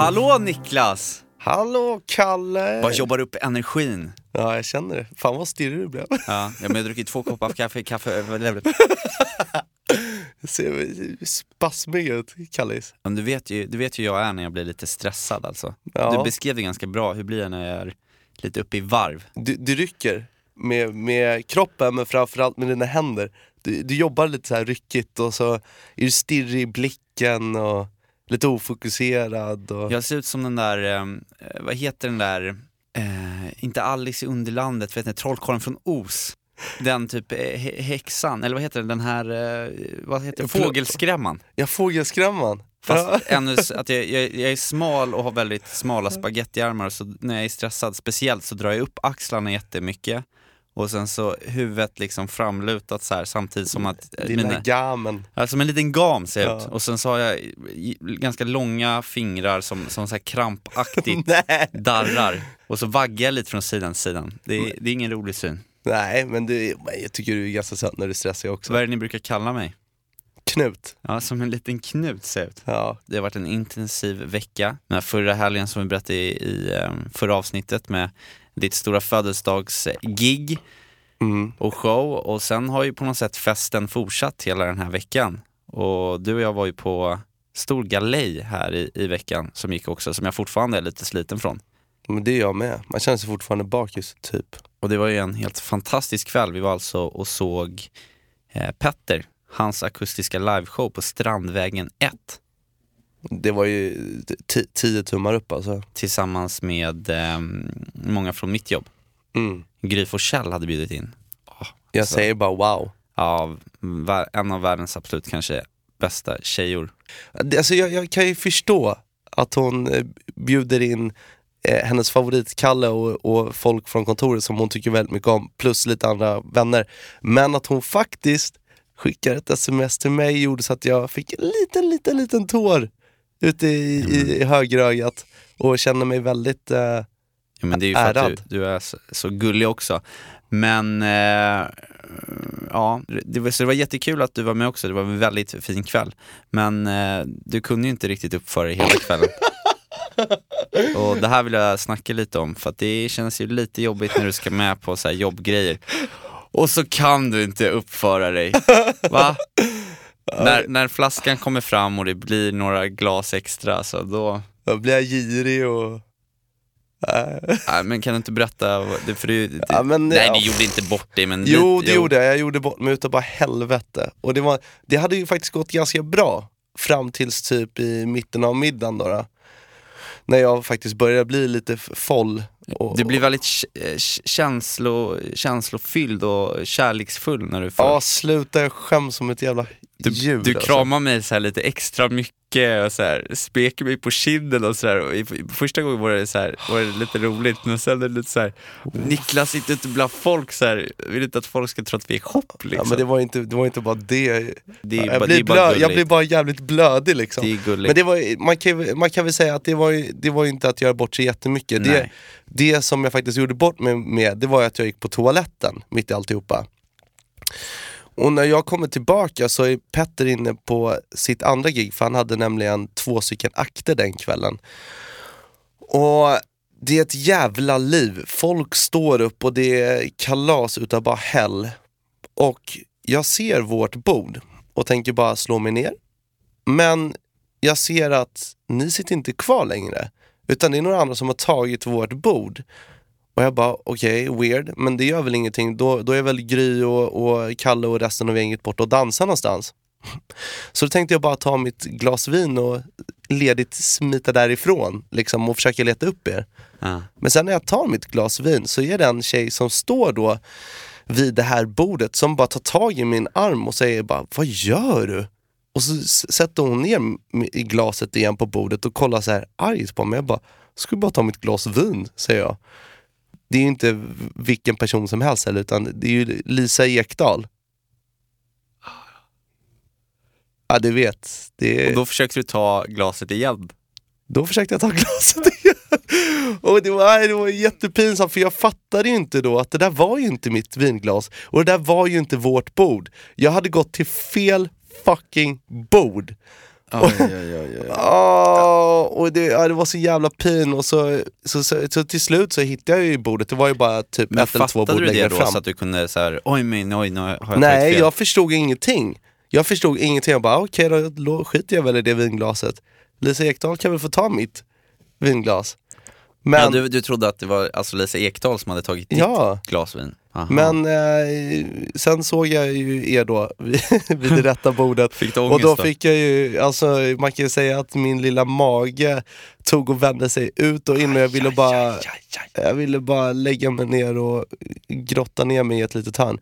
Hallå Niklas! Hallå Kalle! Vad jobbar upp energin? Ja, jag känner det. Fan vad stirrig du blev. Ja, men jag har druckit två koppar kaffe, kaffe ser spasmig ut, Kallis. Men du vet, ju, du vet ju hur jag är när jag blir lite stressad alltså. Ja. Du beskrev det ganska bra, hur blir jag när jag är lite uppe i varv? Du, du rycker med, med kroppen men framförallt med dina händer. Du, du jobbar lite så här ryckigt och så är du stirrig i blicken och lite ofokuserad. Och... Jag ser ut som den där, eh, vad heter den där, eh, inte Alice i Underlandet, vet ni, Trollkarlen från Os. Den typ eh, hä- häxan, eller vad heter den, den här, eh, vad heter fågelskrämman. Ja, fågelskrämman. Fast ännu, att jag, jag, jag är smal och har väldigt smala spagettiarmar så när jag är stressad speciellt så drar jag upp axlarna jättemycket och sen så huvudet liksom framlutat så här samtidigt som att eh, Lilla gamen. Ja, som en liten gam ser jag ut. Och sen så har jag ganska långa fingrar som, som så här krampaktigt darrar. Och så vaggar jag lite från sidan till sidan. Det är, det är ingen rolig syn. Nej, men du, jag tycker du är ganska söt när du stressar också. Vad är det ni brukar kalla mig? Knut. Ja, som en liten knut ser ut. Ja. Det har varit en intensiv vecka. Den här förra helgen som vi berättade i, i eh, förra avsnittet med ditt stora födelsedagsgig Mm. och show. Och sen har ju på något sätt festen fortsatt hela den här veckan. Och du och jag var ju på stor galej här i, i veckan som gick också, som jag fortfarande är lite sliten från. Men det är jag med. Man känner sig fortfarande bakis, typ. Och det var ju en helt fantastisk kväll. Vi var alltså och såg eh, Petter, hans akustiska liveshow på Strandvägen 1 Det var ju ti- tio tummar upp alltså. tillsammans med eh, många från mitt jobb. Mm. Gry Forssell hade bjudit in. Jag Så. säger bara wow. Ja, vär- en av världens absolut kanske bästa tjejor. Alltså jag, jag kan ju förstå att hon eh, bjuder in eh, hennes favoritkalle och, och folk från kontoret som hon tycker väldigt mycket om, plus lite andra vänner. Men att hon faktiskt skickar ett sms till mig gjorde så att jag fick en liten, liten, liten tår ute i, i, i högerögat och känner mig väldigt... Eh, Ja, men det är ju för att Ärad. du, du är så, så gullig också. Men eh, ja, det var, så det var jättekul att du var med också, det var en väldigt fin kväll. Men eh, du kunde ju inte riktigt uppföra dig hela kvällen. Och det här vill jag snacka lite om, för att det känns ju lite jobbigt när du ska med på så här jobbgrejer. Och så kan du inte uppföra dig. Va? När, när flaskan kommer fram och det blir några glas extra, så då... då blir jag girig och... Nej, men kan du inte berätta? Det, för det, det, Ja, men, nej, ja. ni gjorde inte bort dig men Jo, det gjorde jag. Jag gjorde bort mig utav bara helvete. Och det, var, det hade ju faktiskt gått ganska bra fram tills typ i mitten av middagen då. då. När jag faktiskt började bli lite foll. Och, Du blir väldigt eh, känslo, känslofylld och kärleksfull när du får... Ja, sluta. Jag skäms som ett jävla du, djur. du alltså. kramar mig så lite extra mycket och så här, speker mig på kinden och sådär. Första gången var det, så här, var det lite roligt, men sen är det lite så här. Niklas sitter ute bland folk så här, vill inte att folk ska tro att vi är shop liksom. Ja, men det var inte, det var inte bara det. det är, jag, det blir är bara jag blir bara jävligt blödig liksom. Det är gulligt. Men det var, man, kan, man kan väl säga att det var, det var inte att göra bort sig jättemycket. Det, Nej. det som jag faktiskt gjorde bort mig med, det var att jag gick på toaletten mitt i alltihopa. Och när jag kommer tillbaka så är Petter inne på sitt andra gig, för han hade nämligen två stycken akter den kvällen. Och det är ett jävla liv. Folk står upp och det är kalas utav bara hell. Och jag ser vårt bord och tänker bara slå mig ner. Men jag ser att ni sitter inte kvar längre. Utan det är några andra som har tagit vårt bord. Och jag bara, okej, weird, men det gör väl ingenting. Då, då är väl Gry och, och Kalle och resten av gänget bort och dansar någonstans. Så då tänkte jag bara ta mitt glas vin och ledigt smita därifrån liksom, och försöka leta upp er. Ja. Men sen när jag tar mitt glas vin så är det en tjej som står då vid det här bordet som bara tar tag i min arm och säger bara, vad gör du? Och så sätter hon ner i glaset igen på bordet och kollar så här argt på mig. Jag bara, ska bara ta mitt glas vin, säger jag. Det är ju inte vilken person som helst heller, utan det är ju Lisa Ekdahl. Ja, du vet. Det Och då försökte du ta glaset igen. då försökte jag ta glaset igen. Och det var, det var jättepinsamt för jag fattade ju inte då att det där var ju inte mitt vinglas. Och det där var ju inte vårt bord. Jag hade gått till fel fucking bord. Oj, oj, oj. Åh, och det, ja, det var så jävla pin och så, så, så, så till slut så hittade jag ju bordet, det var ju bara typ Men ett eller två fattade bord du det längre då fram. så att du kunde så här, oj men oj nu har jag Nej, fel? jag förstod ingenting. Jag förstod ingenting, jag bara okej då, då skiter jag väl i det vinglaset. Lisa Ekdahl kan väl få ta mitt vinglas. Men, ja, du, du trodde att det var alltså Lisa Ekdahl som hade tagit ditt Ja. glas vin? Aha. men eh, sen såg jag ju er då vid det rätta bordet. Fick du Och ångest då då? fick jag ju, alltså man kan ju säga att min lilla mage tog och vände sig ut och in och jag ville bara jag ville bara lägga mig ner och grotta ner mig i ett litet hörn.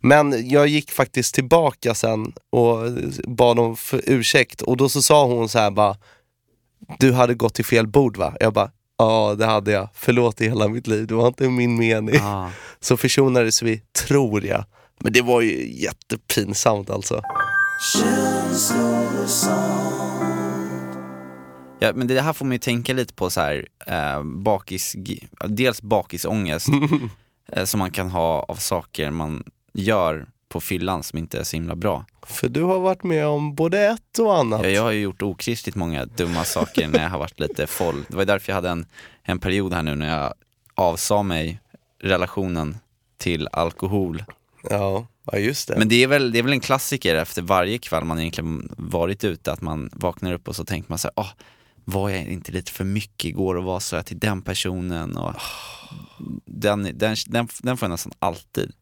Men jag gick faktiskt tillbaka sen och bad om ursäkt och då så sa hon så här bara Du hade gått till fel bord va? Jag bara Ja det hade jag, förlåt i hela mitt liv, det var inte min mening. Ah. Så försonades vi, tror jag. Men det var ju jättepinsamt alltså. Ja, men det här får man ju tänka lite på så här, eh, bakis, dels bakisångest eh, som man kan ha av saker man gör på fyllan som inte är så himla bra. För du har varit med om både ett och annat. Ja, jag har ju gjort okristligt många dumma saker när jag har varit lite foll. Det var därför jag hade en, en period här nu när jag avsa mig relationen till alkohol. Ja, ja just det. Men det är, väl, det är väl en klassiker efter varje kväll man egentligen varit ute, att man vaknar upp och så tänker man så här, ah, var jag inte lite för mycket igår och vad sa jag till den personen? Och den, den, den, den får jag nästan alltid.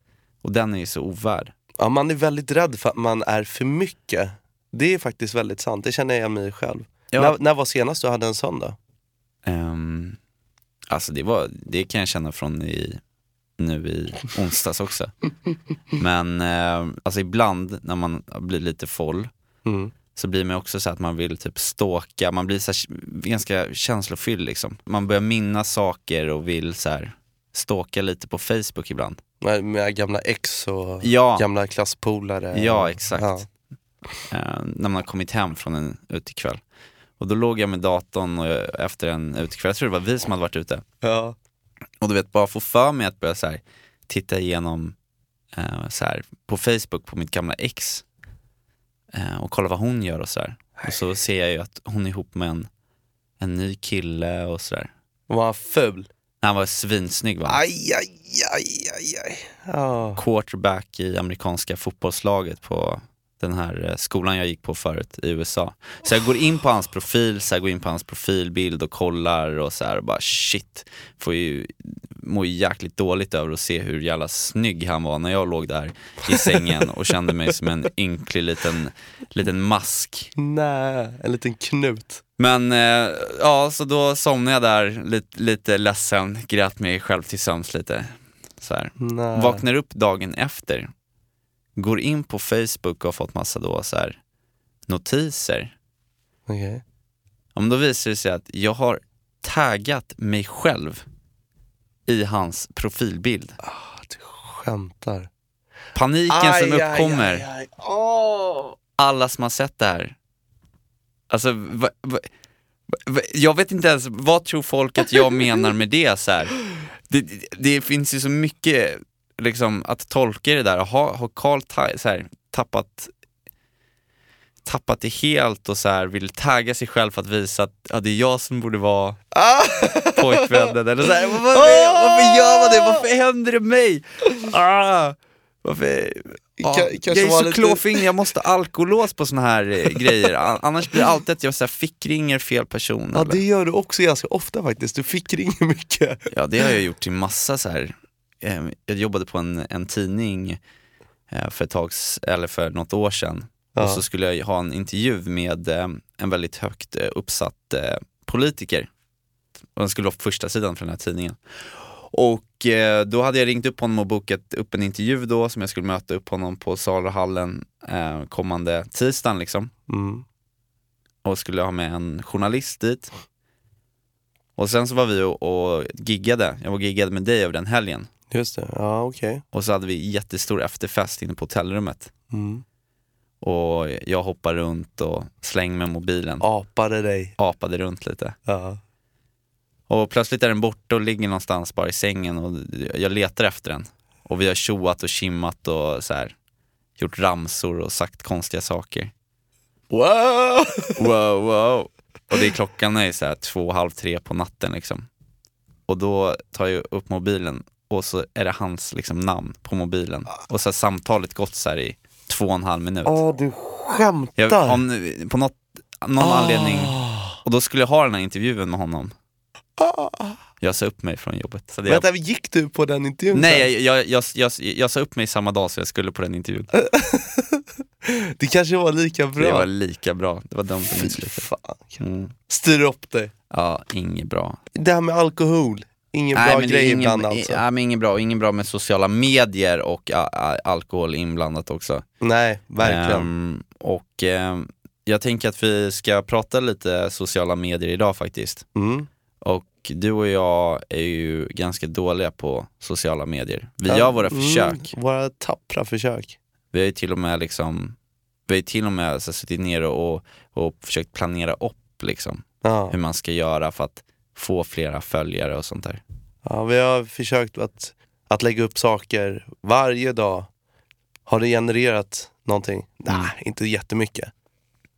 Och den är ju så ovärd. Ja, man är väldigt rädd för att man är för mycket. Det är faktiskt väldigt sant, det känner jag mig själv. Ja. När, när var senast du hade en sån då? Ehm, alltså det, var, det kan jag känna från i, nu i onsdags också. Men eh, alltså ibland när man blir lite full Mm. så blir man också så att man vill typ stalka, man blir så här, ganska känslofylld liksom. Man börjar minnas saker och vill så här stalka lite på Facebook ibland. Med, med gamla ex och Ja. gamla klasspolare. Ja, exakt. Ja. Eh, när man har kommit hem från en utekväll. Och då låg jag med datorn och jag, efter en utekväll, jag tror det var vi som hade varit ute. Ja. Och du vet, bara få för mig att börja så här, titta igenom eh, så här, på Facebook på mitt gamla ex eh, och kolla vad hon gör och så här. Och så ser jag ju att hon är ihop med en, en ny kille och sådär. Var han ful? Han var svinsnygg va? Aj, aj, aj, aj, aj. Ja. Quarterback i amerikanska fotbollslaget på den här eh, skolan jag gick på förut i USA. Så jag går in på hans profil, så jag går in på hans profilbild och kollar och så här och bara shit, får ju, mår jäkligt dåligt över att se hur jävla snygg han var när jag låg där i sängen och kände mig som en ynklig liten, liten mask. Nej, en liten knut. Men eh, ja, så då somnade jag där lite, lite ledsen, grät mig själv till sömns lite. Så här. Nej. Vaknar upp dagen efter, går in på Facebook och har fått massa då så här notiser. Okej. Ja, men då visar det sig att jag har taggat mig själv i hans profilbild. Ah, du skämtar. Paniken som Aj, aj, uppkommer, aj, aj. Åh. alla som har sett det här. Alltså, va, va, va, jag vet inte ens, vad tror folk att jag menar med det så här? Det, det, det finns ju så mycket liksom, att tolka det där. Har, Carl så här, tappat tappat det helt och så här, vill tagga sig själv för att visa att ja, det är jag som borde vara Ah! pojkvännen eller så här, varför, varför gör man det? Varför händer det mig? Ah, varför? Ja, jag är så lite- klåfingrig, jag måste ha alkolås på såna här eh, grejer. Annars blir det alltid att jag så här, fickringer fel person. Ja eller? det gör du också ganska ofta faktiskt, du fick ringa mycket. Ja, det har jag gjort till massa så här. eh, Jag jobbade på en, en tidning eh, för ett tag, s- eller för något år sedan. Ja. Och så skulle jag ha en intervju med eh, en väldigt högt eh, uppsatt eh, politiker. Och den skulle vara på första sidan för den här tidningen. Och eh, då hade jag ringt upp honom och bokat upp en intervju då som jag skulle möta upp honom på Saluhallen eh, kommande tisdagen liksom Mm. och skulle ha med en journalist dit. Och sen så var vi och, och giggade, jag var giggade med dig över den helgen. Just det, ja okej. Och så hade vi jättestor efterfest inne på hotellrummet. Mm. Och jag hoppade runt och slängde med mobilen, Apade dig. apade runt lite. Ja. Och plötsligt är den borta och ligger någonstans bara i sängen och jag letar efter den. Och vi har tjoat och kimmat och så här, gjort ramsor och sagt konstiga saker. Wow! Wow, wow. Och det är klockan är så här två, halv tre på natten liksom. Och då tar jag upp mobilen och så är det hans liksom namn på mobilen. Och så har samtalet gått så här i två och en halv minut. Åh, du skämtar! Jag, om, på något, någon Ah. anledning, och då skulle jag ha den här intervjun med honom. Jag sa upp mig från jobbet. Så Vänta, gick du på den intervjun Nej, jag, jag, jag, jag, jag sa upp mig samma dag som jag skulle på den intervjun. Det kanske var lika bra. Det var lika bra, det var dumt att misslyckas. Mm. Styr upp dig. Ja, inget bra. Det här med alkohol, ingen bra men det är grej ingen, ibland alltså. Nej, men inget bra, inget bra med sociala medier och a, a, alkohol inblandat också. Nej, verkligen. Ehm, och ehm, jag tänker att vi ska prata lite sociala medier idag faktiskt. Mm. Och du och jag är ju ganska dåliga på sociala medier. Vi Ja, gör våra mm, försök. Våra tappra försök. Vi har ju till och med liksom, vi har till och med så, suttit ner och, och försökt planera upp liksom Ja. hur man ska göra för att få flera följare och sånt där. ja, vi har försökt att, att lägga upp saker varje dag. Har det genererat någonting? Mm. Nej, inte jättemycket.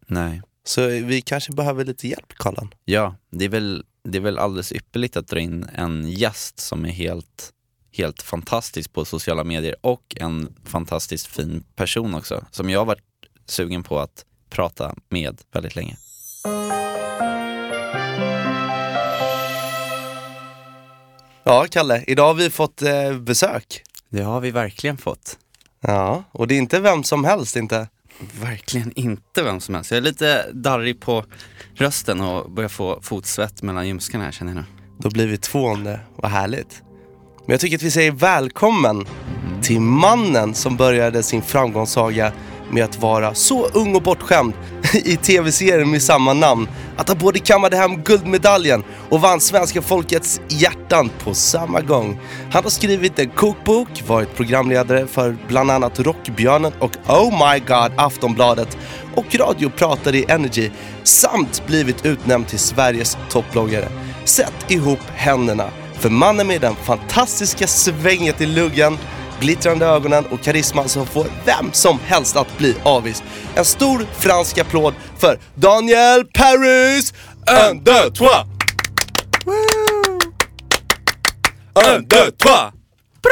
Nej. Så vi kanske behöver lite hjälp, Karlan. Ja, det är väl, det är väl alldeles ypperligt att dra in en gäst som är helt, helt fantastisk på sociala medier och en fantastiskt fin person också, som jag har varit sugen på att prata med väldigt länge. Ja, Kalle, idag har vi fått eh, besök. Det har vi verkligen fått. Ja, och det är inte vem som helst inte. Verkligen inte vem som helst. Jag är lite darrig på rösten och börjar få fotsvett mellan ljumskarna här känner jag nu. Då blir vi två om det, vad härligt. Men jag tycker att vi säger välkommen till mannen som började sin framgångssaga med att vara så ung och bortskämd i tv-serien med samma namn att han både kammade hem guldmedaljen och vann svenska folkets hjärtan på samma gång. Han har skrivit en kokbok, varit programledare för bland annat Rockbjörnen och Oh My God Aftonbladet och radiopratare i Energy samt blivit utnämnd till Sveriges topploggare. Sätt ihop händerna för mannen med den fantastiska svänget i luggen, glittrande ögonen och karisman som får vem som helst att bli avis. En stor fransk applåd för Daniel Paris! Un, deux, trois! Un, deux, trois!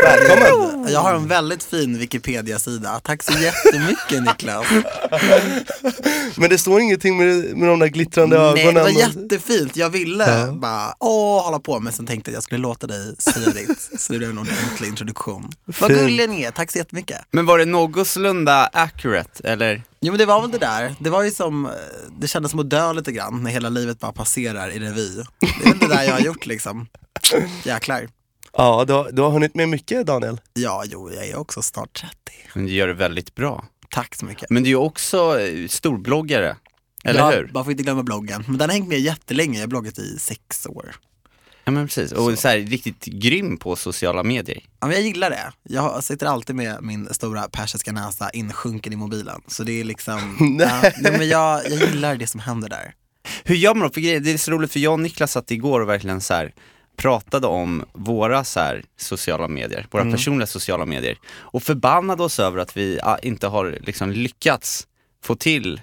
Välkommen! Jag har en väldigt fin Wikipedia-sida. Tack så jättemycket Niklas. Men det står ingenting med, med de där glittrande Nej, det ögonen. var och- jättefint. Jag ville Ja. bara åh, hålla på men sen tänkte jag att jag skulle låta dig säga ditt. Så det blev en ordentlig introduktion. Vad gullig ni är, tack så jättemycket. Men var det någorlunda accurate eller? Jo men det var väl det där. Det var ju som, eh, det kändes som att dö lite grann när hela livet bara passerar i revy. Det är väl det där jag har gjort liksom. Jäklar. Ja, du har, du har hunnit med mycket Daniel. Ja, jo, jag är också snart 30. Men du gör det väldigt bra. Tack så mycket. Men du är också eh, storbloggare, eller ja, hur? Man får inte glömma bloggen. Men den har hängt med jättelänge, jag har bloggat i sex år. Ja men precis, och så. här, riktigt grym på sociala medier. Ja, men jag gillar det. Jag sitter alltid med min stora persiska näsa insjunken i mobilen. Så det är liksom, ja, nej, men jag, jag gillar det som händer där. Hur gör man då? För det är så roligt för jag och Niklas satt igår och verkligen så här pratade om våra så här, sociala medier, våra Mm. personliga sociala medier och förbannade oss över att vi ah, inte har liksom lyckats få till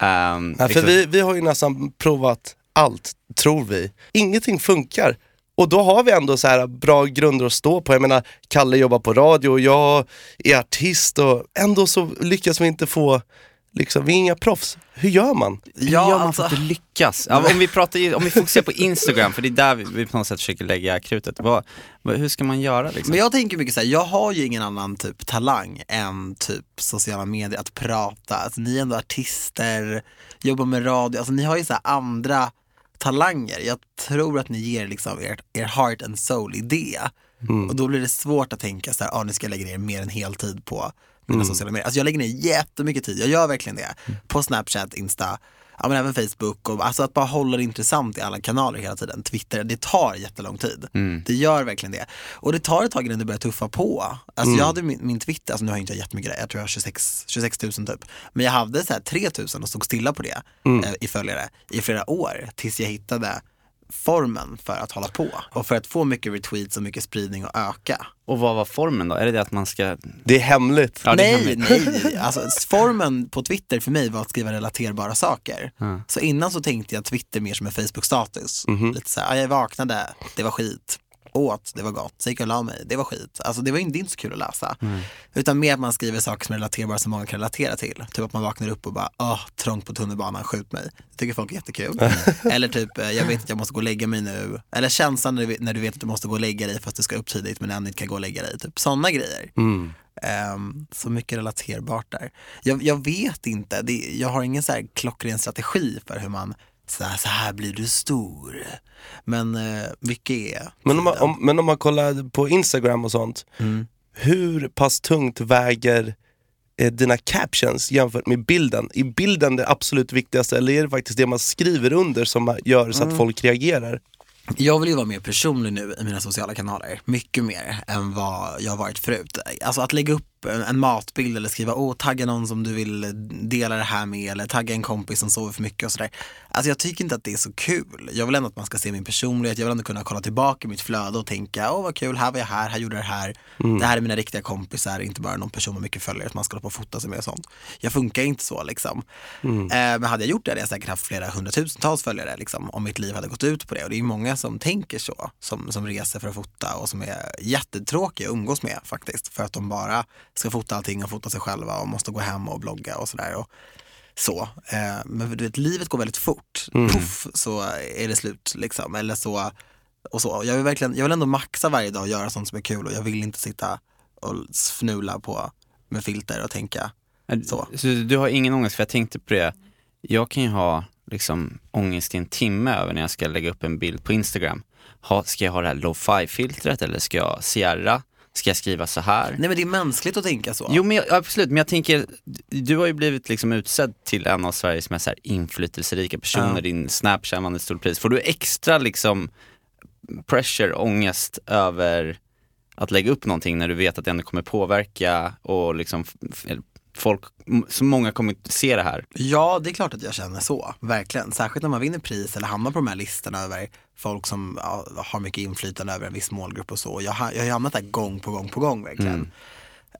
Ja, för liksom, vi, vi har ju nästan provat allt, tror vi. Ingenting funkar. Och då har vi ändå så här bra grunder att stå på. Jag menar, Kalle jobbar på radio och jag är artist och ändå så lyckas vi inte få, liksom, vi är inga proffs. Hur gör man? Hur gör man alltså, för att lyckas? Ja, om, vi pratar, om vi fokuserar på Instagram, för det är där vi, vi på något sätt försöker lägga krutet. Vad, vad, hur ska man göra liksom? Men jag tänker mycket så här, jag har ju ingen annan typ talang än typ sociala medier, att prata. Alltså, ni är ändå artister, jobbar med radio, alltså ni har ju så här andra talanger. Jag tror att ni ger liksom er, er heart and soul i det. Och då blir det svårt att tänka så här, ah, nu ska jag lägga ner mer än heltid på mina sociala medier. Alltså jag lägger ner jättemycket tid, jag gör verkligen det. På Snapchat, Insta, ja, men även Facebook. Och, alltså att bara hålla det intressant i alla kanaler hela tiden. Twitter, det tar jättelång tid. Det gör verkligen det. Och det tar ett tag innan det börjar tuffa på. Alltså jag hade min, min Twitter, alltså nu har jag inte jättemycket där, jag tror jag har 26, 26 000 typ. Men jag hade så här 3 000 och stod stilla på det eh, i följare i flera år tills jag hittade formen för att hålla på och för att få mycket retweets och mycket spridning och öka. Och vad var formen då? Är det det att man ska... Det är hemligt. Ja, det är nej, hemligt. nej. Alltså, formen på Twitter för mig var att skriva relaterbara saker. Ja. Så innan så tänkte jag Twitter mer som en Facebook-status. Lite så här, "Ja, jag vaknade, det var skit. Åt, det var gott. Så gick jag och la mig, det var skit. Alltså det var inte, det är inte så kul att läsa. Utan mer att man skriver saker som är relaterbara som många kan relatera till. Typ att man vaknar upp och bara, åh, trångt på tunnelbanan, skjut mig. Det tycker folk är jättekul. Eller typ, eh, jag vet att jag måste gå och lägga mig nu. Eller känslan när du, vet- när du vet att du måste gå och lägga dig fast du ska upp tidigt men ändå inte kan gå och lägga dig. Typ sådana grejer. Mm. Ehm, så mycket relaterbart där. Jag, jag vet inte, det, jag har ingen så här klockren strategi för hur man, så här, så här blir du stor. Men eh, mycket är Men om, man, om, men om man kollar på Instagram och sånt, Mm. hur pass tungt väger eh, dina captions jämfört med bilden? Är bilden det absolut viktigaste eller är det faktiskt det man skriver under som gör så att Mm. folk reagerar? Jag vill ju vara mer personlig nu i mina sociala kanaler, mycket mer än vad jag varit förut. Alltså att lägga upp en, en matbild eller skriva, åh tagga någon som du vill dela det här med eller tagga en kompis som sover för mycket och sådär. Alltså jag tycker inte att det är så kul. Jag vill ändå att man ska se min personlighet, jag vill ändå kunna kolla tillbaka i mitt flöde och tänka, åh vad kul, här var jag här, här gjorde jag det här. Det här är mina riktiga kompisar, inte bara någon person med mycket följare som man ska hålla på och fota sig med och sånt. Jag funkar inte så liksom. Eh, men hade jag gjort det hade jag säkert haft flera hundratusentals följare liksom, om mitt liv hade gått ut på det. Och det är många som tänker så, som, som reser för att fota och som är jättetråkiga att umgås med faktiskt. För att de bara ska fota allting och fota sig själva och måste gå hem och blogga och sådär. Och så. Eh, men du vet, livet går väldigt fort. Puff så är det slut liksom. Eller så, och så. Jag, vill verkligen, jag vill ändå maxa varje dag och göra sånt som är kul och jag vill inte sitta och fnula på med filter och tänka så. Så du har ingen ångest, för jag tänkte på det, jag kan ju ha liksom ångest i en timme över när jag ska lägga upp en bild på Instagram. Ha, ska jag ha det här lo-fi-filtret eller ska jag Sierra? Ska jag skriva så här? Nej men det är mänskligt att tänka så. Jo men jag, absolut, men jag tänker, du har ju blivit liksom utsedd till en av Sveriges mest inflytelserika personer, Ja. din Snapchat vann ett stort pris. Får du extra liksom pressure, ångest över att lägga upp någonting när du vet att det ändå kommer påverka och liksom folk, så många kommer se det här. Ja, det är klart att jag känner så, verkligen. Särskilt när man vinner pris eller hamnar på de här listorna över folk som ja, har mycket inflytande över en viss målgrupp och så. Jag har, jag har hamnat där gång på gång på gång verkligen.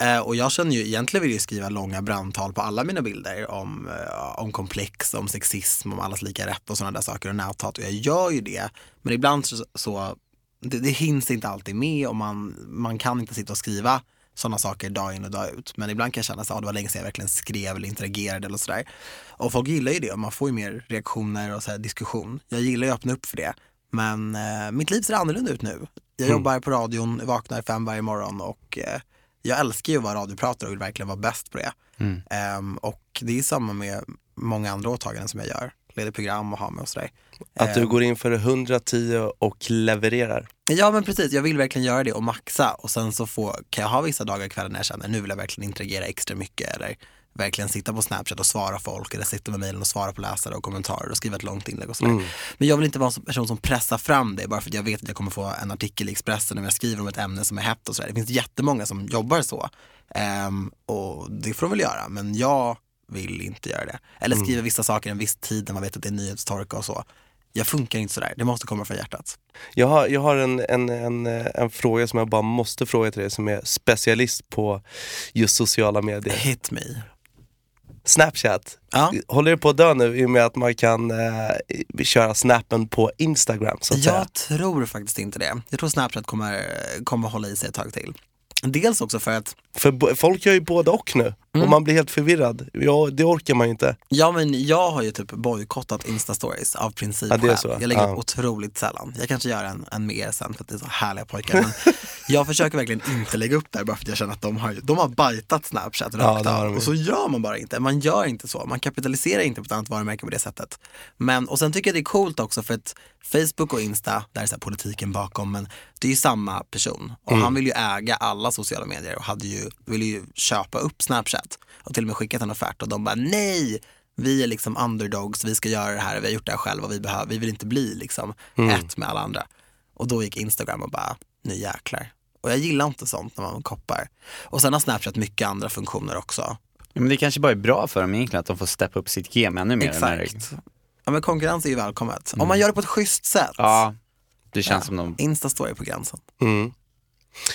Eh, och jag känner ju, egentligen vill jag skriva långa brandtal på alla mina bilder om, eh, om komplex, om sexism, om allas lika rätt och sådana där saker och näthat. Och jag gör ju det, men ibland så, så det, det hinns inte alltid med och man, man kan inte sitta och skriva sådana saker dag in och dag ut. Men ibland kan jag känna att ah, det var länge sedan jag verkligen skrev eller interagerade eller sådär. Och folk gillar ju det och man får ju mer reaktioner och så diskussion. Jag gillar ju att öppna upp för det. Men eh, mitt liv ser annorlunda ut nu. Jag jobbar på radion, vaknar fem varje morgon och eh, jag älskar ju att vara radiopratare och vill verkligen vara bäst på det. Ehm, och det är samma med många andra åtaganden som jag gör. Leder program och har med och sådär. Att du Ehm, går in för 110 och levererar. Ja men precis, jag vill verkligen göra det och maxa och sen så får, kan jag ha vissa dagar i kvällen när jag känner nu vill jag verkligen interagera extra mycket eller verkligen sitta på Snapchat och svara folk eller sitta med mejlen och svara på läsare och kommentarer och skriva ett långt inlägg och sådär. Men jag vill inte vara en person som pressar fram det bara för att jag vet att jag kommer få en artikel i Expressen om jag skriver om ett ämne som är hett och sådär. Det finns jättemånga som jobbar så Ehm, och det får de väl göra men jag vill inte göra det. Eller skriva vissa saker en viss tid när man vet att det är nyhetstorka och så. Jag funkar inte sådär, det måste komma från hjärtat. Jag har, jag har en, en, en, en fråga som jag bara måste fråga till dig som är specialist på just sociala medier. Hit me. Snapchat, Ja. håller på att dö nu i och med att man kan eh, köra snappen på Instagram så att säga? Jag tror faktiskt inte det. Jag tror Snapchat kommer, kommer hålla i sig ett tag till. Dels också för att, För folk gör ju både och nu Mm. och man blir helt förvirrad. Ja, det orkar man ju inte. ja men jag har ju typ bojkottat Insta-stories av princip Ja, det är så. Jag lägger Ja. upp otroligt sällan. Jag kanske gör en, en med er sen för att det är så härliga pojkar. Men jag försöker verkligen inte lägga upp där bara för att jag känner att de har, de har bajtat Snapchat Ja, rakt har av. Och så gör man bara inte. Man gör inte så. Man kapitaliserar inte på ett annat varumärke på det sättet. Men, och sen tycker jag det är coolt också för att Facebook och Insta, där är så politiken bakom, men det är ju samma person. Och Mm. han vill ju äga alla sociala medier och hade ju, ville ju köpa upp Snapchat och till och med skickat en offert och de bara nej, vi är liksom underdogs, vi ska göra det här, vi har gjort det här själva vi, behöver, vi vill inte bli liksom ett med alla andra. Och då gick Instagram och bara, nu jäklar. Och jag gillar inte sånt när man koppar. Och sen har Snapchat mycket andra funktioner också. Ja, men det kanske bara är bra för dem egentligen att de får steppa upp sitt game ännu mer. Exakt. Ja men konkurrens är ju välkommet. Mm. Om man gör det på ett schysst sätt. Ja, det känns som de... Insta-story på gränsen. Mm.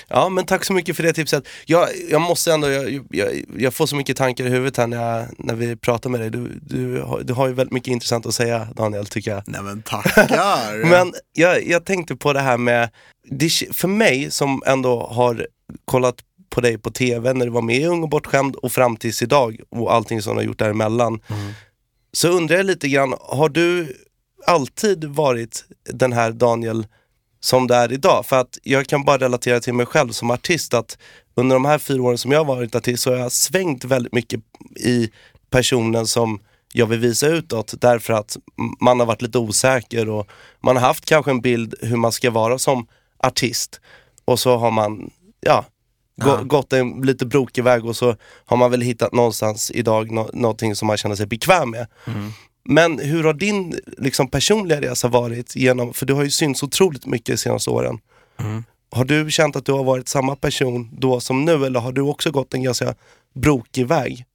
Ja men tack så mycket för det tipset. Jag, jag måste ändå, jag, jag, jag får så mycket tankar i huvudet här när, jag, när vi pratar med dig. Du, du, har, du har ju väldigt mycket intressant att säga Daniel tycker jag. Nej men tackar. Men jag, jag tänkte på det här med, det, för mig som ändå har kollat på dig på TV när du var med i Ung och bortskämd och fram tills idag och allting som du har gjort däremellan. Så undrar jag lite grann, har du alltid varit den här Daniel som det är idag? För att jag kan bara relatera till mig själv som artist att under de här fyra åren som jag har varit artist så har jag svängt väldigt mycket i personen som jag vill visa utåt därför att man har varit lite osäker och man har haft kanske en bild hur man ska vara som artist och så har man, ja, gå, Ja. gått en lite brokig väg och så har man väl hittat någonstans idag nå- någonting som man känner sig bekväm med. Men hur har din liksom, personliga resa varit genom, för du har ju synts otroligt mycket de senaste åren. Har du känt att du har varit samma person då som nu eller har du också gått en ganska brokig väg?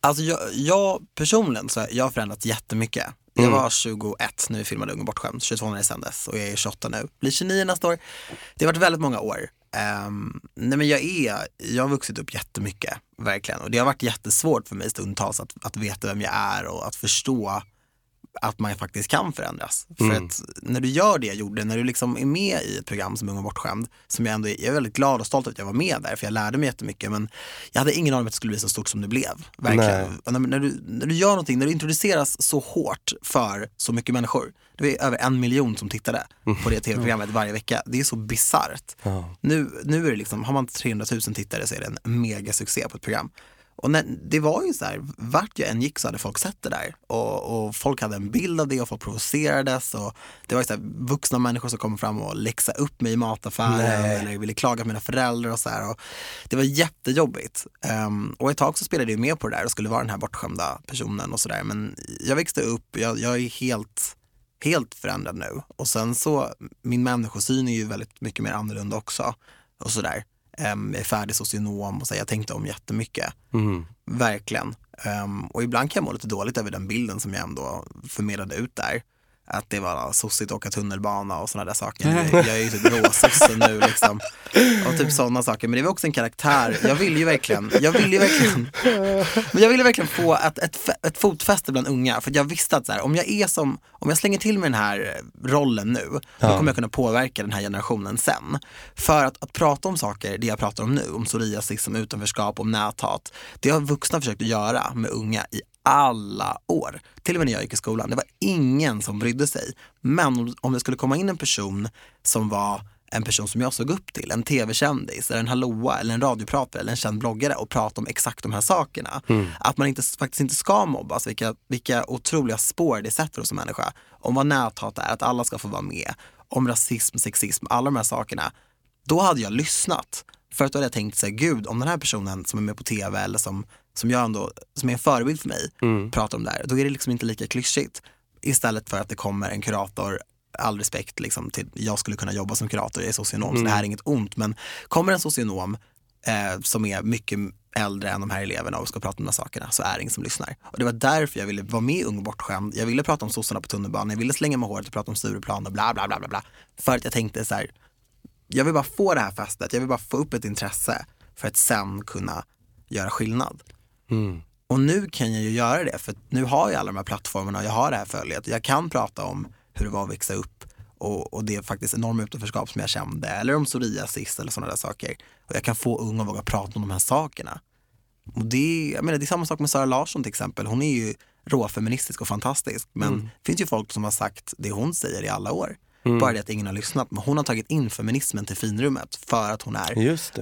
Alltså jag, jag personligen så har jag förändrats jättemycket. Jag var 21 när vi filmade Ung och bortskämd, 22 när det sändes och jag är 28 nu. Blir 29 nästa år. Det har varit väldigt många år. Um, nej men jag är, jag har vuxit upp jättemycket, verkligen. Och det har varit jättesvårt för mig stundtals att, att veta vem jag är och att förstå att man faktiskt kan förändras. För att när du gör det jag gjorde, när du liksom är med i ett program som Ung och bortskämd, som jag ändå är, jag är väldigt glad och stolt att jag var med där, för jag lärde mig jättemycket, men jag hade ingen aning om att det skulle bli så stort som det blev. Verkligen. När, när, du, när du gör någonting, när du introduceras så hårt för så mycket människor, det är över en miljon som tittade på det tv-programmet varje vecka. Det är så bisarrt. Ja. Nu, nu är det liksom, har man 300 000 tittare så är det en megasuccé på ett program. Och när, det var ju så här, vart jag än gick så hade folk sett det där. Och, och folk hade en bild av det och folk provocerades. Och det var ju så här, vuxna människor som kom fram och läxade upp mig i mataffären Nej. eller ville klaga på mina föräldrar och så här. Och det var jättejobbigt. Um, och ett tag så spelade jag med på det där och skulle vara den här bortskämda personen och sådär. Men jag växte upp, jag, jag är helt helt förändrad nu. Och sen så, min människosyn är ju väldigt mycket mer annorlunda också. Och sådär. Um, är färdig socionom och så, jag tänkte om jättemycket. Mm. Verkligen. Ehm, och ibland kan jag må lite dåligt över den bilden som jag ändå förmedlade ut där. Att det var sossigt att åka tunnelbana och sådana där saker. Jag, jag är ju typ råsosse nu liksom. Och typ sådana saker. Men det var också en karaktär. Jag vill ju verkligen, jag vill ju verkligen, men jag ville verkligen få ett, ett, ett fotfäste bland unga. För jag visste att så här, om jag är som, om jag slänger till med den här rollen nu, då kommer jag kunna påverka den här generationen sen. För att, att prata om saker, det jag pratar om nu, om psoriasis, om utanförskap, om näthat. Det har vuxna försökt att göra med unga i alla år. Till och med när jag gick i skolan. Det var ingen som brydde sig. Men om, det skulle komma in en person som var en person som jag såg upp till, en tv-kändis, eller en hallåa, eller en radiopratare, eller en känd bloggare och prata om exakt de här sakerna. Att man inte, faktiskt inte ska mobbas, vilka, vilka otroliga spår det sätter hos en människa. Om vad näthat är, att alla ska få vara med. Om rasism, sexism, alla de här sakerna. Då hade jag lyssnat. För att då hade jag tänkt så här, gud om den här personen som är med på tv eller som, som, jag ändå, som är en förebild för mig pratar om det här, då är det liksom inte lika klyschigt. Istället för att det kommer en kurator, all respekt liksom till, jag skulle kunna jobba som kurator, jag är socionom så det här är inget ont, men kommer en socionom eh, som är mycket äldre än de här eleverna och ska prata om de här sakerna så är det ingen som lyssnar. Och det var därför jag ville vara med i Ung och bortskämd. Jag ville prata om sossarna på tunnelbanan, jag ville slänga med håret och prata om Stureplan och bla bla bla bla bla. För att jag tänkte så här, jag vill bara få det här fästet, jag vill bara få upp ett intresse för att sen kunna göra skillnad. Och nu kan jag ju göra det, för nu har jag alla de här plattformarna och jag har det här följet. Jag kan prata om hur det var att växa upp och, och det är faktiskt enorma utanförskap som jag kände, eller om psoriasis eller sådana där saker. Och jag kan få unga att våga prata om de här sakerna. Och det, jag menar, det är samma sak med Sara Larsson till exempel. Hon är ju råfeministisk och fantastisk. Men det finns ju folk som har sagt det hon säger i alla år. Bara det att ingen har lyssnat. Men hon har tagit in feminismen till finrummet för att hon är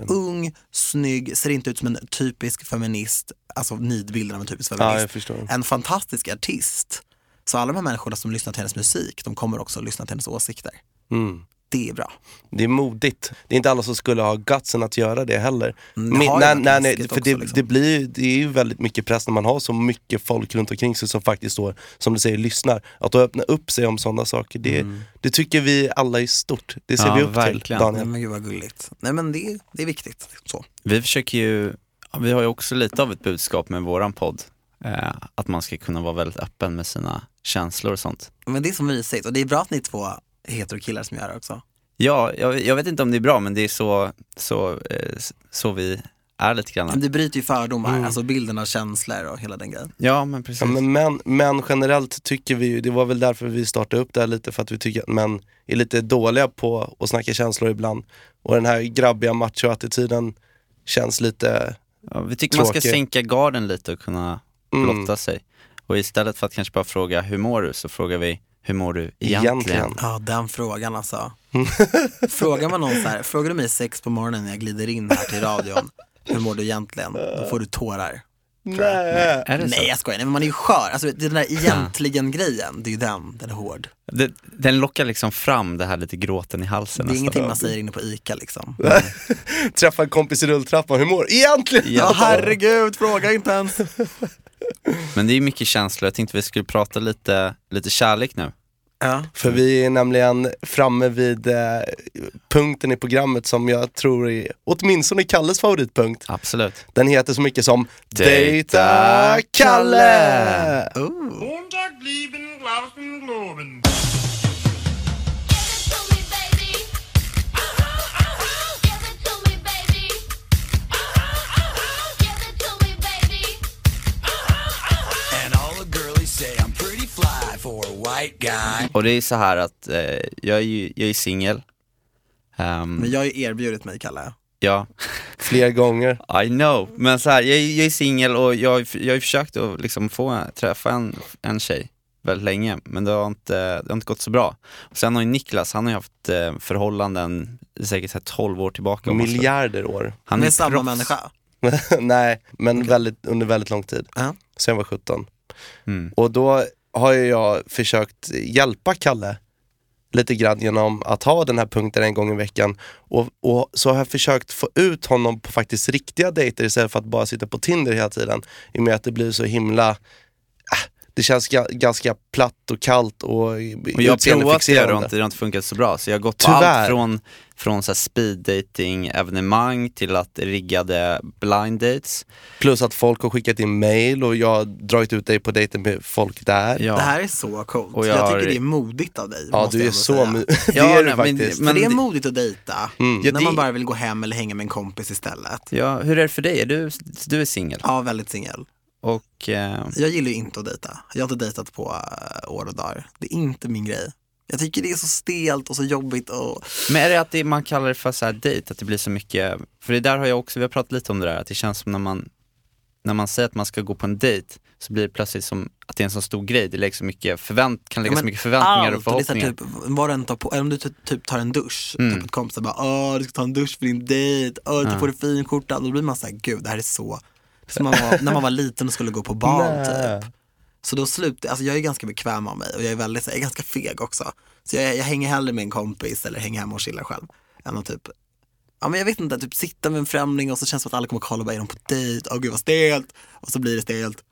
ung, snygg, ser inte ut som en typisk feminist, alltså nidbilden av en typisk Ja, feminist. förstår. En fantastisk artist. Så alla de här människorna som lyssnar till hennes musik, de kommer också att lyssna till hennes åsikter. Mm. Det är bra. Det är modigt. Det är inte alla som skulle ha gutsen att göra det heller. Mm, det Men- nej, nej, nej, liksom. blir, är ju väldigt mycket press när man har så mycket folk runt omkring sig som faktiskt står, som du säger, lyssnar. Att då öppna upp sig om sådana saker, det, det tycker vi alla är stort. Det ser Ja, vi upp verkligen. till, Nej, Daniel. men gud vad gulligt. Nej men det, det är viktigt. Så. Vi försöker ju, vi har ju också lite av ett budskap med våran podd. Eh, att man ska kunna vara väldigt öppen med sina känslor och sånt. Men det är så mysigt och det är bra att ni två heterokillar som gör det också. Ja, jag, jag vet inte om det är bra men det är så, så, eh, så vi är lite grann. Men det bryter ju fördomar, alltså bilden av känslor och hela den grejen. Ja men precis. Ja, men män, män generellt tycker vi ju, det var väl därför vi startade upp det här lite, för att vi tycker att män är lite dåliga på att snacka känslor ibland. Och den här grabbiga macho-attityden känns lite, Ja, vi tycker man ska Tråkig. sänka garden lite och kunna Mm. blotta sig. Och istället för att kanske bara fråga hur mår du så frågar vi hur mår du egentligen? Egentligen. Ja, den frågan alltså. Frågar man någon så här, frågar du mig sex på morgonen när jag glider in här till radion, hur mår du egentligen? Då får du tårar. nej. Är det så? Nej jag skojar, nej, men man är ju skör. Alltså den där egentligen grejen, det är ju den, den är hård. Det, den lockar liksom fram det här lite gråten i halsen Det är nästan. ingenting man säger inne på ICA liksom. Träffa en kompis i rulltrappan, hur mår Egentligen! Ja herregud, fråga inte ens. Men det är mycket känslor, jag tänkte vi skulle prata lite, lite kärlek nu. Ja. För vi är nämligen framme vid eh, punkten i programmet som jag tror är åtminstone Kalles favoritpunkt. Absolut. Den heter så mycket som Dejta Kalle! Oh. White guy. Och det är så här att eh, jag är ju jag är singel. Ehm, Men jag har ju erbjudit mig Kalle. ja, Fler gånger. I know. Men så här, jag, är- jag är singel och jag, har- jag har ju försökt att liksom få träffa en, en tjej väldigt länge, men det har, inte, det har inte gått så bra. Och sen har ju Niklas, han har ju haft eh, förhållanden säkert så här 12 år tillbaka. om man ska- Miljarder år. Han Med är samma proffs. människa. Nej, men väldigt, under väldigt lång tid. Ja. Sen jag var 17. Mm. Och då har jag försökt hjälpa Kalle lite grann genom att ha den här punkten en gång i veckan. Och, och så har jag försökt få ut honom på faktiskt riktiga dejter istället för att bara sitta på Tinder hela tiden. I och med att det blir så himla, det känns ga, ganska platt och kallt och Och jag har provat det, och det har inte funkat så bra. Så jag har gått på Tyvärr. allt från, från så här speed dating evenemang till att riggade blind dates. Plus att folk har skickat in mail och jag har dragit ut dig på dejter med folk där. Ja. Det här är så coolt. Och jag, jag tycker har- det är modigt av dig. Ja, du är så Det Ja, är du men- faktiskt. men- För det är modigt att dejta, Mm. Ja, när det- man bara vill gå hem eller hänga med en kompis istället. Ja, hur är det för dig? Är du, du är singel? Ja, väldigt singel. Och eh, Jag gillar ju inte att dejta. Jag har inte dejtat på uh, år och dagar. Det är inte min grej. Jag tycker det är så stelt och så jobbigt och Men är det att det, man kallar det för så här dejt, att det blir så mycket, för det där har jag också, vi har pratat lite om det där, att det känns som när man, när man säger att man ska gå på en dejt, så blir det plötsligt som att det är en så stor grej, det läggs så mycket förvänt, kan lägga Ja, så mycket förväntningar allt. Och det är förhoppningar. typ, vad du tar på, eller om du typ, typ tar en dusch, Mm. typ ett kompisar bara åh du ska ta en dusch för din dejt, åh du får en fin skjorta, då blir man såhär gud det här är så, som man var, när man var liten och skulle gå på bal Nej. typ. Så då slutade, alltså jag är ganska bekväm av mig och jag är väldigt, jag är ganska feg också. Så jag, jag hänger hellre med en kompis eller hänger hemma och chillar själv. Än att typ, ja men jag vet inte, typ sitta med en främling och så känns det som att alla kommer kolla och bara är de på dejt, åh gud vad stelt. Och så blir det stelt.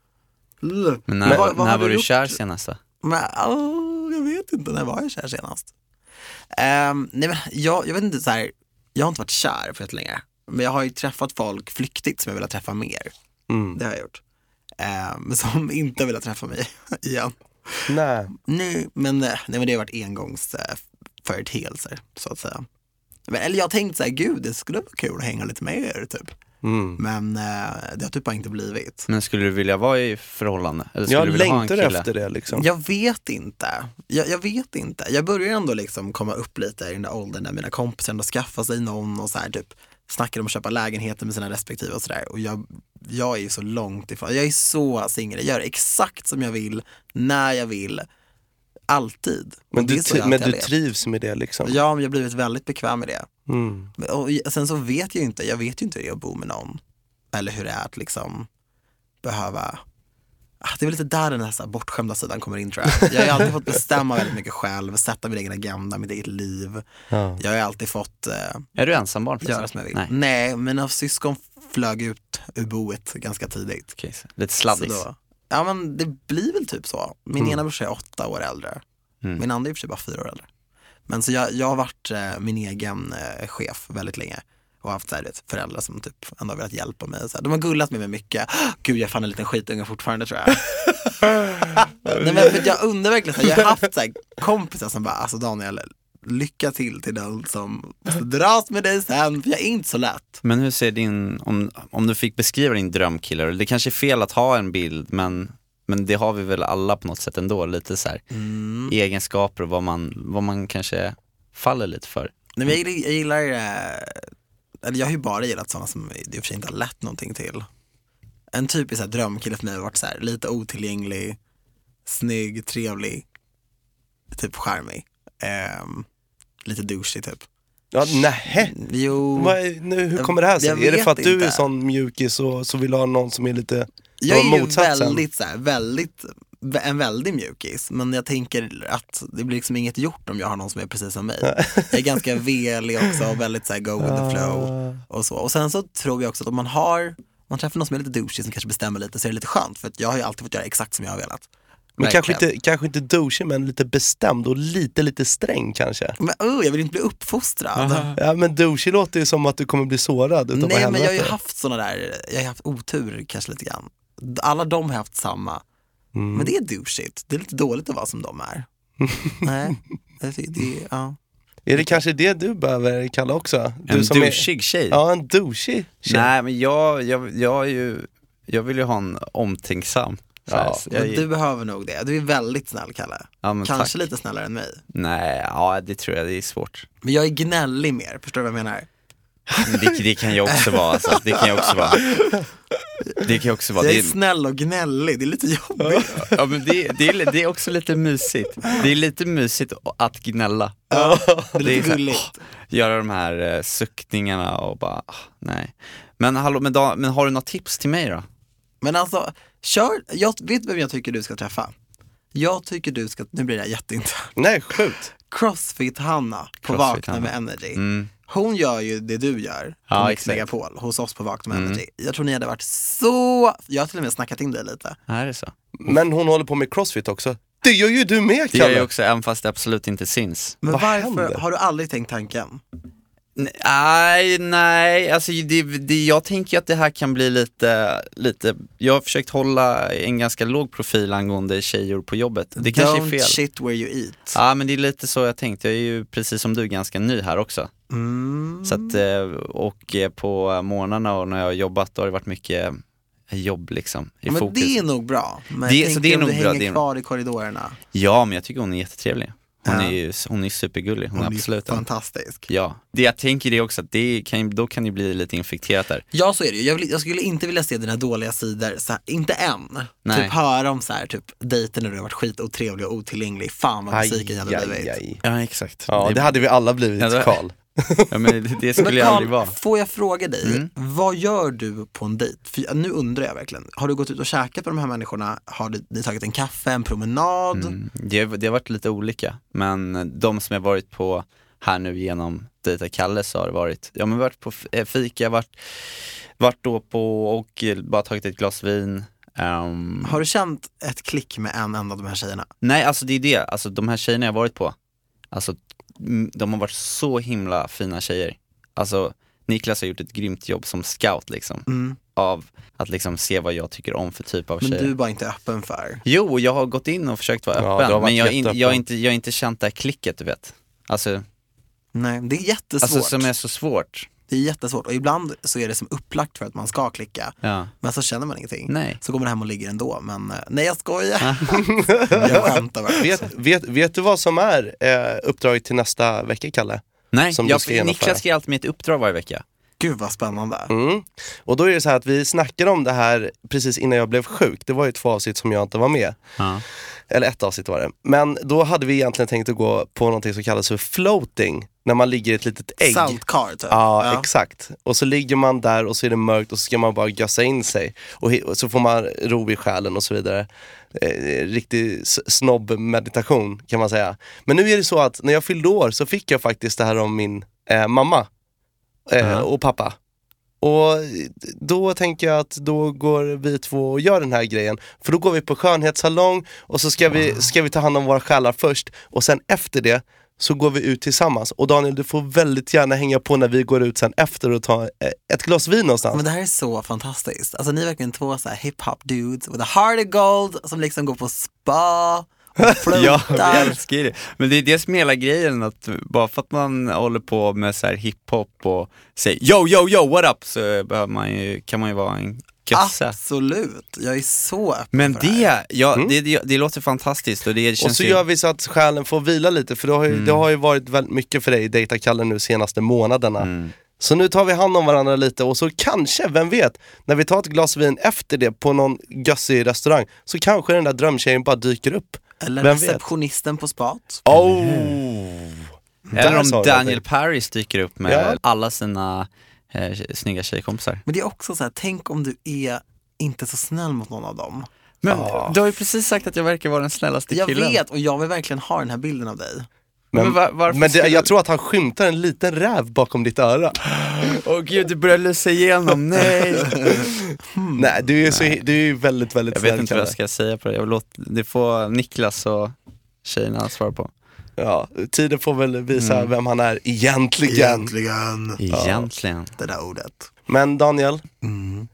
Men när, vad- vad när var du gjort? kär senast då? Men, åh, jag vet inte, när var jag kär senast? Ehm, nej men jag, jag vet inte så här, jag har inte varit kär för länge. Men jag har ju träffat folk flyktigt som jag vill träffa mer. Mm. Det har jag gjort. Ehm, som inte vill träffa mig igen. Nej. Nej, men, eh, nej, men det har varit engångsföreteelser så att säga. Men, eller jag har tänkt så här, gud det skulle vara kul att hänga lite med er typ. Mm. Men eh, det har typ bara inte blivit. Men skulle du vilja vara i förhållande? Eller skulle Jag du vilja ha en längtar kille? efter det liksom. Jag vet inte. Jag, jag vet inte. Jag börjar ändå liksom komma upp lite i den där åldern där mina kompisar ändå skaffar sig någon och så här typ snackar om att köpa lägenheter med sina respektive och sådär. Och jag, jag är ju så långt ifrån. Jag är så singel. Jag gör exakt som jag vill, när jag vill, alltid. Men du, jag men alltid du trivs med det liksom? Ja, men jag har blivit väldigt bekväm med det. Mm. Och sen så vet jag ju inte, jag vet ju inte hur det är att bo med någon. Eller hur det är att liksom behöva Det är väl lite där den här, så här bortskämda sidan kommer in tror jag. Jag har ju alltid fått bestämma väldigt mycket själv, sätta min egen agenda, mitt eget liv. Ja. Jag har ju alltid fått eh, Är du ensambarn? göra som jag vill. Nej, Nej, mina syskon flög ut ur boet ganska tidigt. så Lite Så sladdis. då, ja men det blir väl typ så. Min ena brorsa är åtta år äldre. Mm. Min andra är i och för sig bara fyra år äldre. Men så jag, jag har varit eh, min egen eh, chef väldigt länge. Och haft så här, vet, föräldrar som typ ändå har velat hjälpa mig. Så här. De har gullat med mig mycket. Gud jag är fan en liten skitunge fortfarande tror jag. Nej, men för jag undrar verkligen, så här, jag har haft så här, kompisar som bara, alltså Daniel, lycka till till den som måste dras med dig sen, för jag är inte så lätt. Men hur ser din, om, om du fick beskriva din drömkille, det kanske är fel att ha en bild men, men det har vi väl alla på något sätt ändå, lite så här Mm. egenskaper och vad man, vad man kanske faller lite för. Nej, men jag, gillar- jag gillar, eh, eller jag har ju bara gillat sådana som det i och för sig inte har lett någonting till. En typisk här, drömkille för mig har varit så här, lite otillgänglig, snygg, trevlig, typ charmig. Ehm, lite douchig typ. Ja, nähä. Jo, är- nu, hur kommer det här sig? Jag Är det för att du är inte. sån mjukis och så vill du ha någon som är lite jag var är ju motsatsen? väldigt, så här, väldigt, en väldigt mjukis. Men jag tänker att det blir liksom inget gjort om jag har någon som är precis som mig. Jag är ganska velig också och väldigt så här, go with the flow. och så. Och sen så tror jag också att om man har, man träffar någon som är lite douchig som kanske bestämmer lite så är det lite skönt för att jag har ju alltid fått göra exakt som jag har velat. Men kanske inte, kanske inte douchig men lite bestämd och lite lite sträng kanske. Men uh, jag vill inte bli uppfostrad. Ja men douchig låter ju som att du kommer bli sårad utav Nej men jag har ju haft såna där, jag har haft otur kanske lite grann. Alla de har haft samma. Mm. Men det är douchigt, det är lite dåligt att vara som de är. Nej, det, det, ja. Är det kanske det du behöver kalla också? Du En som är- douchig tjej? Ja en douchig tjej. Nej men jag, jag, jag är ju, jag vill ju ha en omtänksam. Ja, jag, Men du behöver nog det. Du är väldigt snäll Kalle. ja, men Kanske tack. lite snällare än mig. Nej, ja det tror jag, det är svårt. Men jag är gnällig mer, förstår du vad jag menar? Det, det kan jag också vara alltså. det kan jag också vara. Det kan också vara. Jag Det är snäll och gnällig, det är lite jobbigt. Ja men det, det, är, det är också lite mysigt. Det är lite mysigt att gnälla. Ja, det är är lite här, gulligt. Göra de här eh, suckningarna och bara, ah, nej. Men hallå, men, da, men har du några tips till mig då? Men alltså, kör, jag vet vem jag tycker du ska träffa? Jag tycker du ska, nu blir det här jätteinternt, Nej sjukt. Crossfit-Hanna på Crossfit Vakna Hanna. med Energy. Mm. Hon gör ju det du gör på Ja, Mix. Megapol hos oss på Vakna med Mm. Jag tror ni hade varit så, jag har till och med snackat in dig lite. Är det så? Men hon håller på med crossfit också. Det gör ju du med Det gör Kalle. jag också, även fast det absolut inte syns. Men Vad varför, händer? har du aldrig tänkt tanken? Nej, nej, alltså det, det, jag tänker att det här kan bli lite, lite, jag har försökt hålla en ganska låg profil angående tjejor på jobbet. Det kanske är Don't fel. shit where you eat. Ja men det är lite så jag tänkt, jag är ju precis som du ganska ny här också. Mm. Så att, eh, och eh, på morgnarna och när jag har jobbat då har det varit mycket eh, jobb liksom i Ja, men fokus. det är nog bra. Men Det- så det är nog du bra, hänger det är- kvar i korridorerna. Ja men jag tycker hon är jättetrevlig. Hon Ja. är ju hon är supergullig, hon, Hon är absolut är fantastisk. Ja, det jag tänker det också att det kan, ju- då kan det bli lite infekterat där. Ja så är det ju. jag, vill, jag skulle inte vilja se dina dåliga sidor, så här, inte än. Nej. Typ höra om så här, typ dejter när du har varit skitotrevlig och otillgänglig. Fan vad besviken jag hade blivit. Ja exakt. Ja det hade vi alla blivit Ja, det- Karl. ja, men det, det skulle Men jag aldrig vara. får jag fråga dig, Mm. vad gör du på en dejt? För nu undrar jag verkligen, har du gått ut och käkat med de här människorna? Har du, ni tagit en kaffe, en promenad? Mm. Det, det har varit lite olika, men de som jag varit på här nu genom Dejta Kalle så har det varit, ja men varit på eh, fika, varit, varit då på och bara tagit ett glas vin. Ehm, Har du känt ett klick med en enda av de här tjejerna? Nej alltså det är det, alltså de här tjejerna jag varit på, alltså de har varit så himla fina tjejer. Alltså Niklas har gjort ett grymt jobb som scout liksom, Mm. av att liksom se vad jag tycker om för typ av Men tjejer. du är bara inte öppen för? Jo, jag har gått in och försökt vara Ja, öppen, men jag har, in, jag, har inte, jag har inte känt det här klicket du vet. Alltså, Nej, det är jättesvårt. alltså som är så svårt. Det är jättesvårt och ibland så är det som upplagt för att man ska klicka. Ja. Men så känner man ingenting. Nej. Så går man hem och ligger ändå. Men eh, nej jag skojar. jag skämtar bara. Vet, vet, vet du vad som är eh, uppdraget till nästa vecka Kalle? Nej, Som du jag. Niklas ger alltid mig ett uppdrag varje vecka. Gud vad spännande. Mm. Och då är det så här att vi snackade om det här precis innan jag blev sjuk. Det var ju två avsnitt som jag inte var med. Ja. Eller ett avsnitt var det. Men då hade vi egentligen tänkt att gå på någonting som kallas för floating. När man ligger i ett litet ägg. Saltkar typ. Ja, exakt. Och så ligger man där och så är det mörkt och så ska man bara gössa in sig. Och, så får man ro i själen och så vidare. Eh, riktig snobb-meditation kan man säga. Men nu är det så att när jag fyllde år så fick jag faktiskt det här av min eh, mamma eh, och pappa. Och då tänker jag att då går vi två och gör den här grejen. För då går vi på skönhetssalong och så ska vi, ska vi ta hand om våra själar först och sen efter det så går vi ut tillsammans. Och Daniel, du får väldigt gärna hänga på när vi går ut sen efter och ta eh, ett glas vin någonstans. Men det här är så fantastiskt. Alltså ni är verkligen två så här hip-hop dudes with a heart of gold som liksom går på spa Ja, jag älskar det. Men det är det som är hela grejen, att bara för att man håller på med så här hiphop och säger yo, yo, yo, what up, så behöver man ju, kan man ju vara en gösse. Absolut, jag är så öppen Men för det det, ja, det, det, det låter fantastiskt och det Och känns så ju... gör vi så att själen får vila lite, för det har ju, Mm. det har ju varit väldigt mycket för dig i Dejta-Kalle nu senaste månaderna. Mm. Så nu tar vi hand om varandra lite och så kanske, vem vet, när vi tar ett glas vin efter det på någon gössig restaurang så kanske den där drömtjejen bara dyker upp. Eller vem vet? receptionisten på spat. Oh! Eller Där om Daniel. Paris dyker upp med Ja. alla sina eh, snygga tjejkompisar. Men det är också så här, tänk om du är inte så snäll mot någon av dem. Men du har ju precis sagt att jag verkar vara den snällaste Jag killen. vet och jag vill verkligen ha den här bilden av dig. Men, Men var- men det, jag tror att han skymtar en liten räv bakom ditt öra. Åh gud, du börjar lysa igenom, nej! Nej, du är, så, du är ju väldigt, väldigt Jag vet inte vad jag ska säga på det, jag låta, det får Niklas och tjejerna svara på. Ja, tiden får väl visa Mm. vem han är egentligen. Egentligen. Egentligen. Det där ordet. Men Daniel, Mm.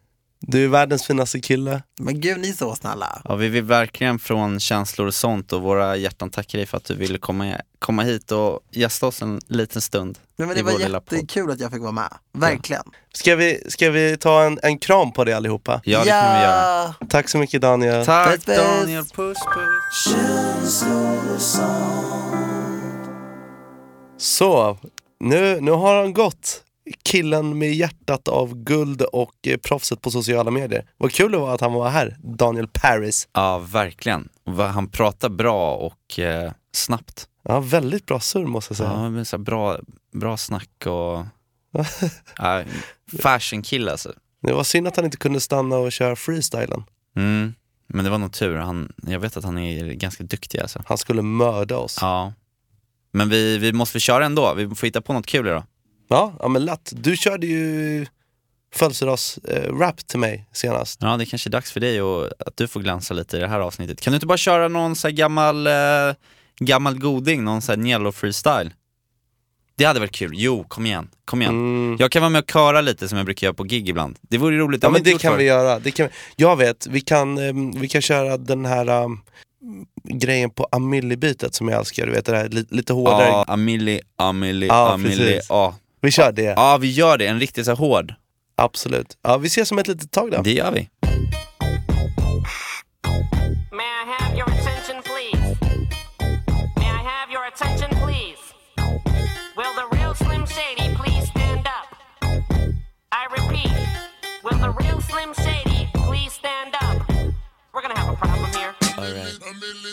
Du är världens finaste kille. Men gud, ni är så snälla. Ja, vi vill verkligen från känslor och sånt och våra hjärtan tacka dig för att du ville komma, komma hit och gästa oss en liten stund Men, men det var jättekul att jag fick vara med. Verkligen. Ska vi, ska vi ta en, en kram på det allihopa? Ja, det kan vi göra. Tack så mycket Daniel. Tack Puss, puss. Daniel, puss puss. Så, nu, nu har han gått. Killen med hjärtat av guld och eh, proffset på sociala medier. Vad kul det var att han var här, Daniel Paris. Ja, verkligen. Han pratar bra och eh, snabbt. Ja, väldigt bra surr måste jag säga. Ja, men så bra, bra snack och... ja, fashion kille alltså. Det var synd att han inte kunde stanna och köra freestylen. Mm. Men det var nog tur, han, jag vet att han är ganska duktig alltså. Han skulle mörda oss. Ja. Men vi, vi måste köra ändå, vi får hitta på något kul idag. Ja, ja men lätt. Du körde ju födelsedags-rap till mig senast. Ja, det är kanske är dags för dig och att du får glänsa lite i det här avsnittet. Kan du inte bara köra någon så gammal, eh, gammal goding, någon så här Niello freestyle? Det hade varit kul. Jo, kom igen. Kom igen. Mm. Jag kan vara med och köra lite som jag brukar göra på gig ibland. Det vore roligt. Ja men det kan förr. vi göra. Det kan vi. Jag vet, vi kan, ehm, vi kan köra den här um, grejen på Amelie-bitet som jag älskar. Du vet det här li, lite hårdare. Ja, Amelie, Amelie, Ja, precis. Ja. Vi kör det. ja, vi gör det. En riktigt så här hård. Absolut. Ja, vi ses om ett litet tag då. Det gör vi. Alright.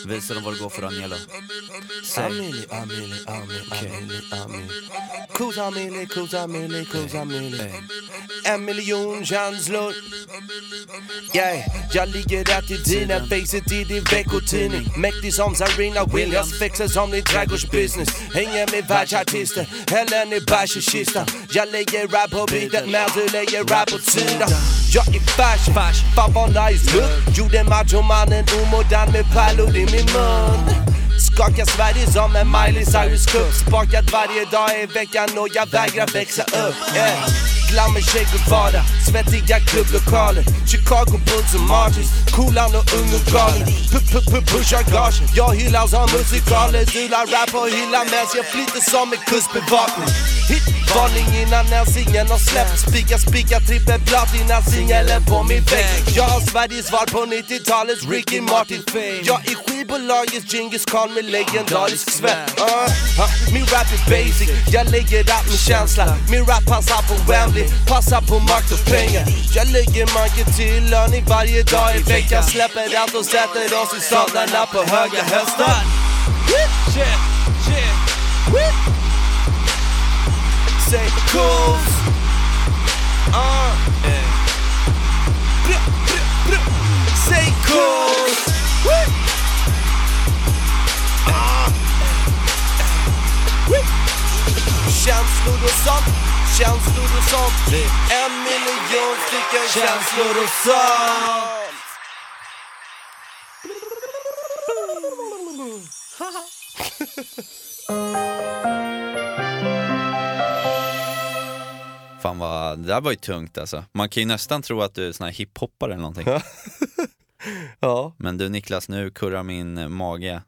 Visa dem vad för Daniela. Amelie, Amelie, Amelie, Amelie, Amelie. Kus Amelie, kus Amelie, kus Amelie. En miljon känslor. Yeah, jag ligger rätt i dina facet i din veckotidning. Mäktig som Serena Williams, fixar som din trädgårdsbusiness. Hänger med världsartister, häller ner bärs i kistan. Jag lägger rap på beatet men du lägger rap åt sidan. Jag är färsk, fan vad nice look. Gjorde machomannen omodern med pärlor i min mun. Skakar Sverige som en Miley Cyrus-kupp Sparkad varje dag i veckan och jag vägrar växa upp yeah med Che Guevara, svettiga klubblokaler. Chicago Bulls och Martins, Coolan och ung och galen Pushar gage, jag hyllar som musikaler. Du la rap och hyllar mäss, jag flyter som en kustbevakning. Hitvarning innan ens ingen har släppt. Spika, spika, trippelblad innan singeln på min vägg. Jag har Sveriges svar på 90-talets Ricky Martin Jag är skivbolagets Djingis Khan med legendarisk svett. Uh, uh, Min rap är basic, jag lägger allt med känsla. Min rap passar på Wembley, passar på makt och pengar. Jag lägger manken till löning varje dag i veckan. Släpper allt och sätter oss i sadlarna på höga hästar Say cools uh. Cools. Känslor och sånt, känslor och sånt En miljon stycken känslor och sånt Fan vad, det där var ju tungt alltså. Man kan ju nästan tro att du är sån här hiphoppare eller någonting. Ja, Men du Niklas, nu kurrar min mage.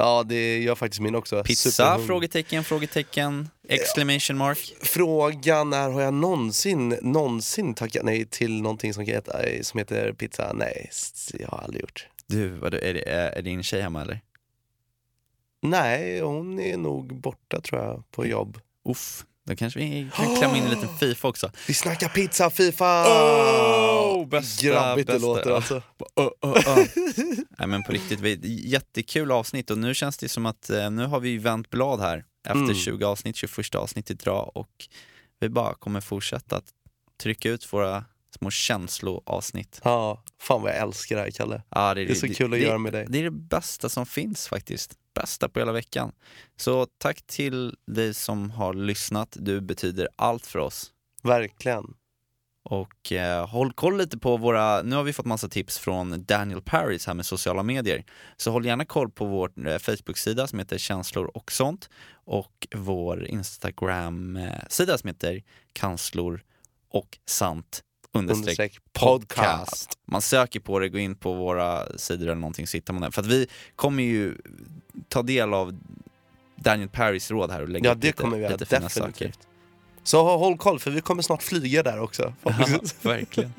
Ja det gör faktiskt min också. Pizza? Superhungrig. Frågetecken, frågetecken, exclamation mark. Frågan är, har jag någonsin, någonsin tackat nej till någonting som heter, som heter pizza? Nej, jag har aldrig gjort. Du, vad, är, det, är, är din tjej hemma eller? Nej, hon är nog borta tror jag på jobb. Uff, då kanske vi kan klämma in en liten Fifa också. Vi snackar pizza, Fifa! Oh, bästa, Grabbigt det bästa. låter Ja. alltså. Nej men på riktigt, jättekul avsnitt och nu känns det som att eh, nu har vi vänt blad här efter Mm. 20 avsnitt, 21 avsnittet idag och vi bara kommer fortsätta att trycka ut våra små känsloavsnitt. Ja, fan vad jag älskar det här Kalle. Ja, Det är så kul att det, göra med dig. Det är det bästa som finns faktiskt. Bästa på hela veckan. Så tack till dig som har lyssnat. Du betyder allt för oss. Verkligen. Och eh, håll koll lite på våra, nu har vi fått massa tips från Daniel Paris här med sociala medier. Så håll gärna koll på vår eh, Facebook-sida som heter känslor och sånt och vår Instagram-sida som heter kanslor och sant understreck podcast. Man söker på det, går in på våra sidor eller någonting så hittar man det. För att vi kommer ju ta del av Daniel Paris råd här och lägga Ja, det lite, kommer vi lite fina definitivt. saker. Så hå- håll koll för vi kommer snart flyga där också. Ja, verkligen.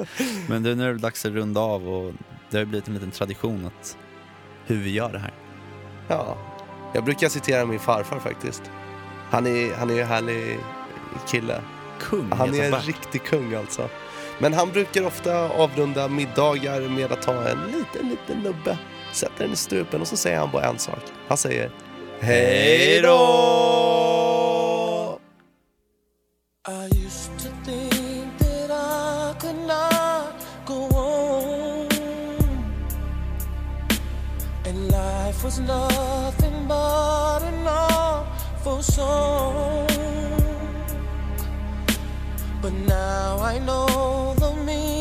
Men du, nu är det dags att runda av och det har blivit en liten tradition att hur vi gör det här. Ja, jag brukar citera min farfar faktiskt. Han är, han är ju en härlig kille. Kung Han är heter en riktig kung alltså. Men han brukar ofta avrunda middagar med att ta en liten, liten nubbe, sätta den i strupen och så säger han bara en sak. Han säger Hej då! I used to think that I could not go on. And life was nothing but an awful song. But now I know the meaning